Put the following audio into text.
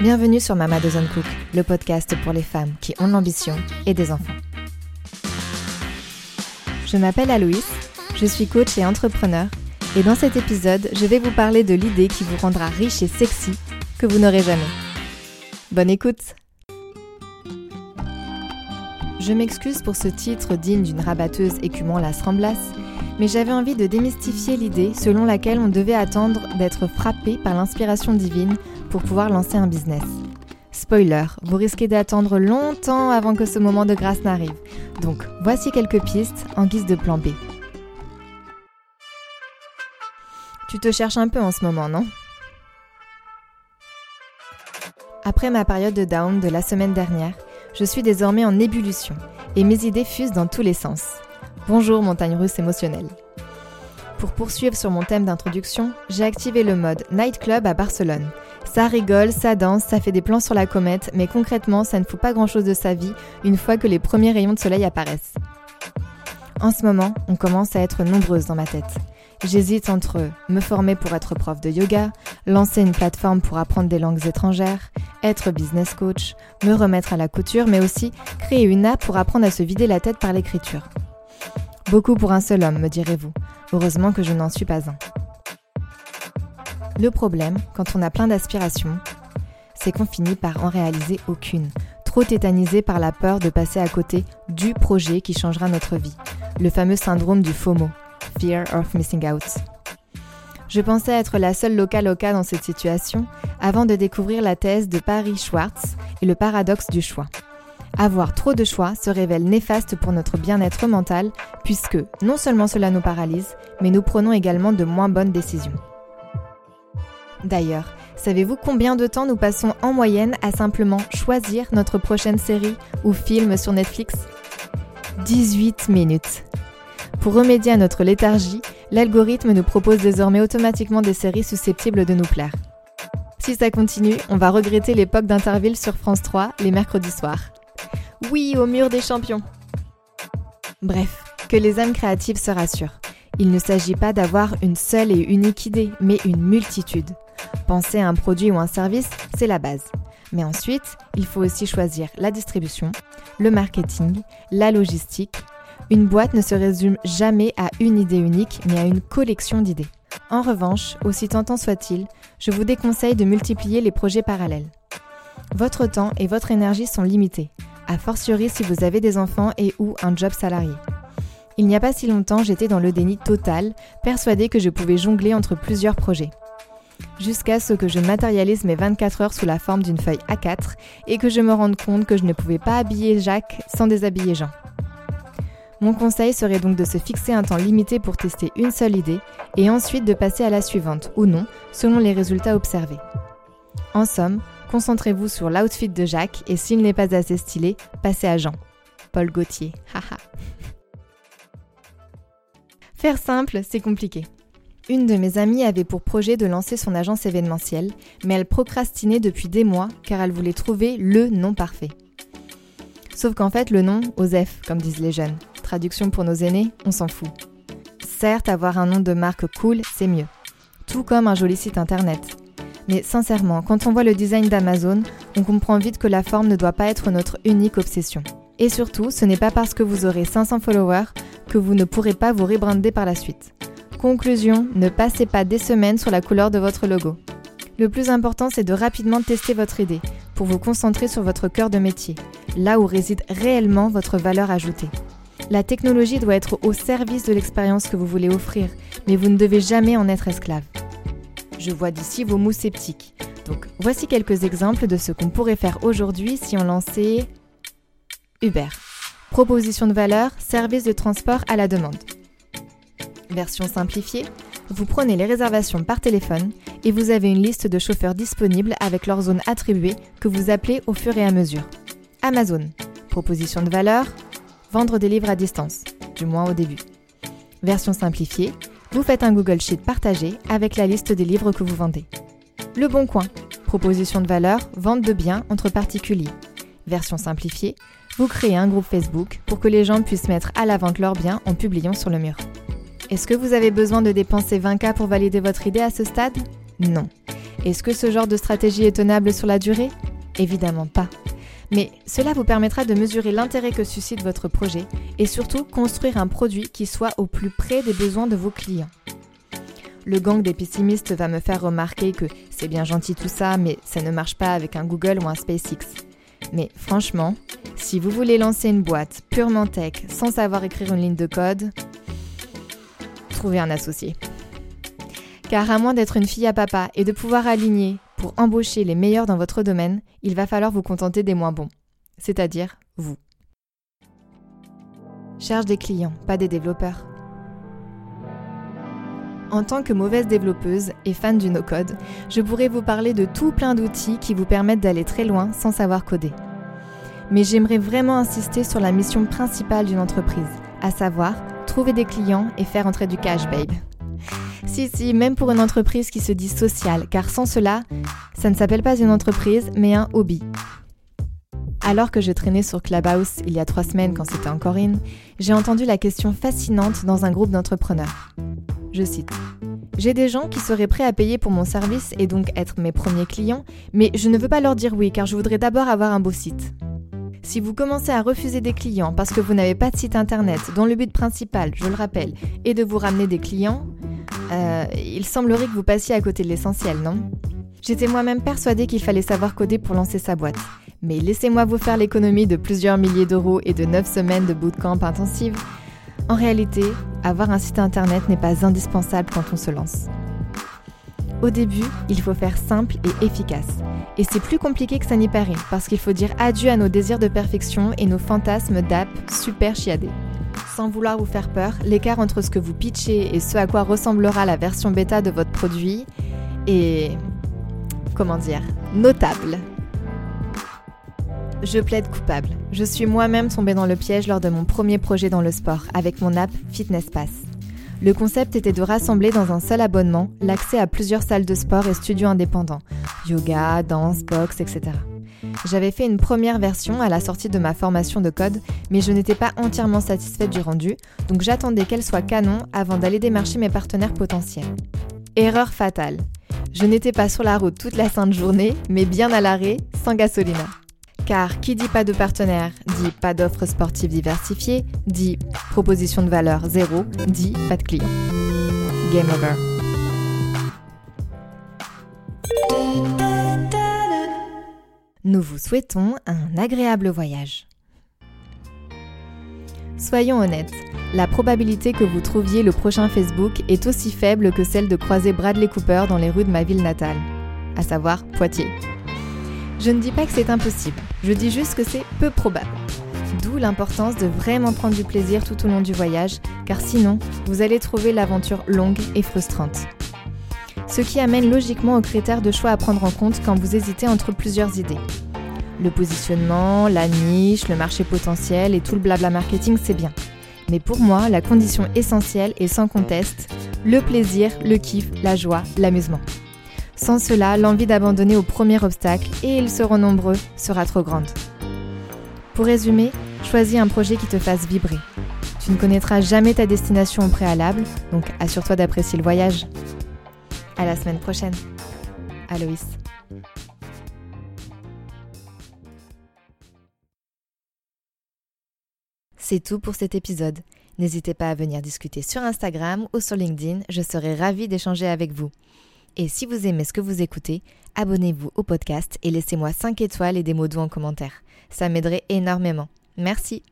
Bienvenue sur Mama Doesn't Cook, le podcast pour les femmes qui ont l'ambition et des enfants. Je m'appelle Aloïs, je suis coach et entrepreneur, et dans cet épisode, je vais vous parler de l'idée qui vous rendra riche et sexy que vous n'aurez jamais. Bonne écoute Je m'excuse pour ce titre digne d'une rabatteuse écumant la Ramblas, mais j'avais envie de démystifier l'idée selon laquelle on devait attendre d'être frappé par l'inspiration divine pour pouvoir lancer un business. Spoiler, vous risquez d'attendre longtemps avant que ce moment de grâce n'arrive. Donc voici quelques pistes en guise de plan B. Tu te cherches un peu en ce moment, non? Après ma période de down de la semaine dernière, je suis désormais en ébullition et mes idées fusent dans tous les sens. Bonjour montagne russe émotionnelle. Pour poursuivre sur mon thème d'introduction, j'ai activé le mode Nightclub à Barcelone. Ça rigole, ça danse, ça fait des plans sur la comète, mais concrètement, ça ne fout pas grand-chose de sa vie une fois que les premiers rayons de soleil apparaissent. En ce moment, on commence à être nombreuses dans ma tête. J'hésite entre me former pour être prof de yoga, lancer une plateforme pour apprendre des langues étrangères, être business coach, me remettre à la couture, mais aussi créer une app pour apprendre à se vider la tête par l'écriture. Beaucoup pour un seul homme, me direz-vous. Heureusement que je n'en suis pas un. Le problème, quand on a plein d'aspirations, c'est qu'on finit par en réaliser aucune, trop tétanisé par la peur de passer à côté du projet qui changera notre vie, le fameux syndrome du FOMO, Fear of Missing Out. Je pensais être la seule loca loca dans cette situation avant de découvrir la thèse de Paris Schwartz et le paradoxe du choix. Avoir trop de choix se révèle néfaste pour notre bien-être mental puisque non seulement cela nous paralyse, mais nous prenons également de moins bonnes décisions. D'ailleurs, savez-vous combien de temps nous passons en moyenne à simplement choisir notre prochaine série ou film sur Netflix? 18 minutes. Pour remédier à notre léthargie, l'algorithme nous propose désormais automatiquement des séries susceptibles de nous plaire. Si ça continue, on va regretter l'époque d'Interville sur France 3 les mercredis soirs. Oui, au mur des champions. Bref, que les âmes créatives se rassurent. Il ne s'agit pas d'avoir une seule et unique idée, mais une multitude. Penser à un produit ou un service, c'est la base. Mais ensuite, il faut aussi choisir la distribution, le marketing, la logistique. Une boîte ne se résume jamais à une idée unique, mais à une collection d'idées. En revanche, aussi tentant soit-il, je vous déconseille de multiplier les projets parallèles. Votre temps et votre énergie sont limités, a fortiori si vous avez des enfants et ou un job salarié. Il n'y a pas si longtemps, j'étais dans le déni total, persuadée que je pouvais jongler entre plusieurs projets. Jusqu'à ce que je matérialise mes 24 heures sous la forme d'une feuille A4 et que je me rende compte que je ne pouvais pas habiller Jacques sans déshabiller Jean. Mon conseil serait donc de se fixer un temps limité pour tester une seule idée et ensuite de passer à la suivante ou non selon les résultats observés. En somme, concentrez-vous sur l'outfit de Jacques et s'il n'est pas assez stylé, passez à Jean. Paul Gauthier, haha. Faire simple, c'est compliqué. Une de mes amies avait pour projet de lancer son agence événementielle, mais elle procrastinait depuis des mois car elle voulait trouver le nom parfait. Sauf qu'en fait, le nom, Osef, comme disent les jeunes. Traduction pour nos aînés, on s'en fout. Certes, avoir un nom de marque cool, c'est mieux. Tout comme un joli site internet. Mais sincèrement, quand on voit le design d'Amazon, on comprend vite que la forme ne doit pas être notre unique obsession. Et surtout, ce n'est pas parce que vous aurez 500 followers que vous ne pourrez pas vous rebrander par la suite. Conclusion, ne passez pas des semaines sur la couleur de votre logo. Le plus important, c'est de rapidement tester votre idée pour vous concentrer sur votre cœur de métier, là où réside réellement votre valeur ajoutée. La technologie doit être au service de l'expérience que vous voulez offrir, mais vous ne devez jamais en être esclave. Je vois d'ici vos mots sceptiques. Donc voici quelques exemples de ce qu'on pourrait faire aujourd'hui si on lançait Uber. Proposition de valeur, service de transport à la demande. Version simplifiée, vous prenez les réservations par téléphone et vous avez une liste de chauffeurs disponibles avec leurs zones attribuées que vous appelez au fur et à mesure. Amazon. Proposition de valeur, vendre des livres à distance, du moins au début. Version simplifiée, vous faites un Google Sheet partagé avec la liste des livres que vous vendez. Le Bon Coin. Proposition de valeur, vente de biens entre particuliers. Version simplifiée, vous créez un groupe Facebook pour que les gens puissent mettre à la vente leurs biens en publiant sur le mur. Est-ce que vous avez besoin de dépenser 20K pour valider votre idée à ce stade? Non. Est-ce que ce genre de stratégie est tenable sur la durée? Évidemment pas. Mais cela vous permettra de mesurer l'intérêt que suscite votre projet et surtout construire un produit qui soit au plus près des besoins de vos clients. Le gang des pessimistes va me faire remarquer que c'est bien gentil tout ça, mais ça ne marche pas avec un Google ou un SpaceX. Mais franchement, si vous voulez lancer une boîte purement tech sans savoir écrire une ligne de code, trouvez un associé. Car à moins d'être une fille à papa et de pouvoir aligner pour embaucher les meilleurs dans votre domaine, il va falloir vous contenter des moins bons, c'est-à-dire vous. Cherche des clients, pas des développeurs. En tant que mauvaise développeuse et fan du no-code, je pourrais vous parler de tout plein d'outils qui vous permettent d'aller très loin sans savoir coder. Mais j'aimerais vraiment insister sur la mission principale d'une entreprise, à savoir trouver des clients et faire entrer du cash, babe. Si, si, même pour une entreprise qui se dit sociale, car sans cela, ça ne s'appelle pas une entreprise, mais un hobby. Alors que je traînais sur Clubhouse il y a trois semaines quand c'était encore in, j'ai entendu la question fascinante dans un groupe d'entrepreneurs. Je cite. J'ai des gens qui seraient prêts à payer pour mon service et donc être mes premiers clients, mais je ne veux pas leur dire oui car je voudrais d'abord avoir un beau site. Si vous commencez à refuser des clients parce que vous n'avez pas de site internet dont le but principal, je le rappelle, est de vous ramener des clients, euh, il semblerait que vous passiez à côté de l'essentiel, non? J'étais moi-même persuadée qu'il fallait savoir coder pour lancer sa boîte. Mais laissez-moi vous faire l'économie de plusieurs milliers d'euros et de 9 semaines de bootcamp intensive. En réalité, avoir un site internet n'est pas indispensable quand on se lance. Au début, il faut faire simple et efficace. Et c'est plus compliqué que ça n'y paraît, parce qu'il faut dire adieu à nos désirs de perfection et nos fantasmes d'app super chiadés. Sans vouloir vous faire peur, l'écart entre ce que vous pitchez et ce à quoi ressemblera la version bêta de votre produit est... comment dire Notable. Je plaide coupable. Je suis moi-même tombée dans le piège lors de mon premier projet dans le sport, avec mon app Fitness Pass. Le concept était de rassembler dans un seul abonnement l'accès à plusieurs salles de sport et studios indépendants, yoga, danse, boxe, etc. J'avais fait une première version à la sortie de ma formation de code, mais je n'étais pas entièrement satisfaite du rendu, donc j'attendais qu'elle soit canon avant d'aller démarcher mes partenaires potentiels. Erreur fatale. Je n'étais pas sur la route toute la sainte journée, mais bien à l'arrêt, sans gasolina. Car qui dit pas de partenaire, dit pas d'offres sportives diversifiées, dit proposition de valeur zéro, dit pas de clients. Game over. Nous vous souhaitons un agréable voyage. Soyons honnêtes, la probabilité que vous trouviez le prochain Facebook est aussi faible que celle de croiser Bradley Cooper dans les rues de ma ville natale, à savoir Poitiers. Je ne dis pas que c'est impossible, je dis juste que c'est peu probable. D'où l'importance de vraiment prendre du plaisir tout au long du voyage, car sinon, vous allez trouver l'aventure longue et frustrante. Ce qui amène logiquement aux critères de choix à prendre en compte quand vous hésitez entre plusieurs idées. Le positionnement, la niche, le marché potentiel et tout le blabla marketing, c'est bien. Mais pour moi, la condition essentielle est sans conteste le plaisir, le kiff, la joie, l'amusement. Sans cela, l'envie d'abandonner au premier obstacle, et ils seront nombreux, sera trop grande. Pour résumer, choisis un projet qui te fasse vibrer. Tu ne connaîtras jamais ta destination au préalable, donc assure-toi d'apprécier le voyage. À la semaine prochaine. Aloïs. C'est tout pour cet épisode. N'hésitez pas à venir discuter sur Instagram ou sur LinkedIn, je serai ravie d'échanger avec vous. Et si vous aimez ce que vous écoutez, abonnez-vous au podcast et laissez-moi 5 étoiles et des mots doux en commentaire. Ça m'aiderait énormément. Merci.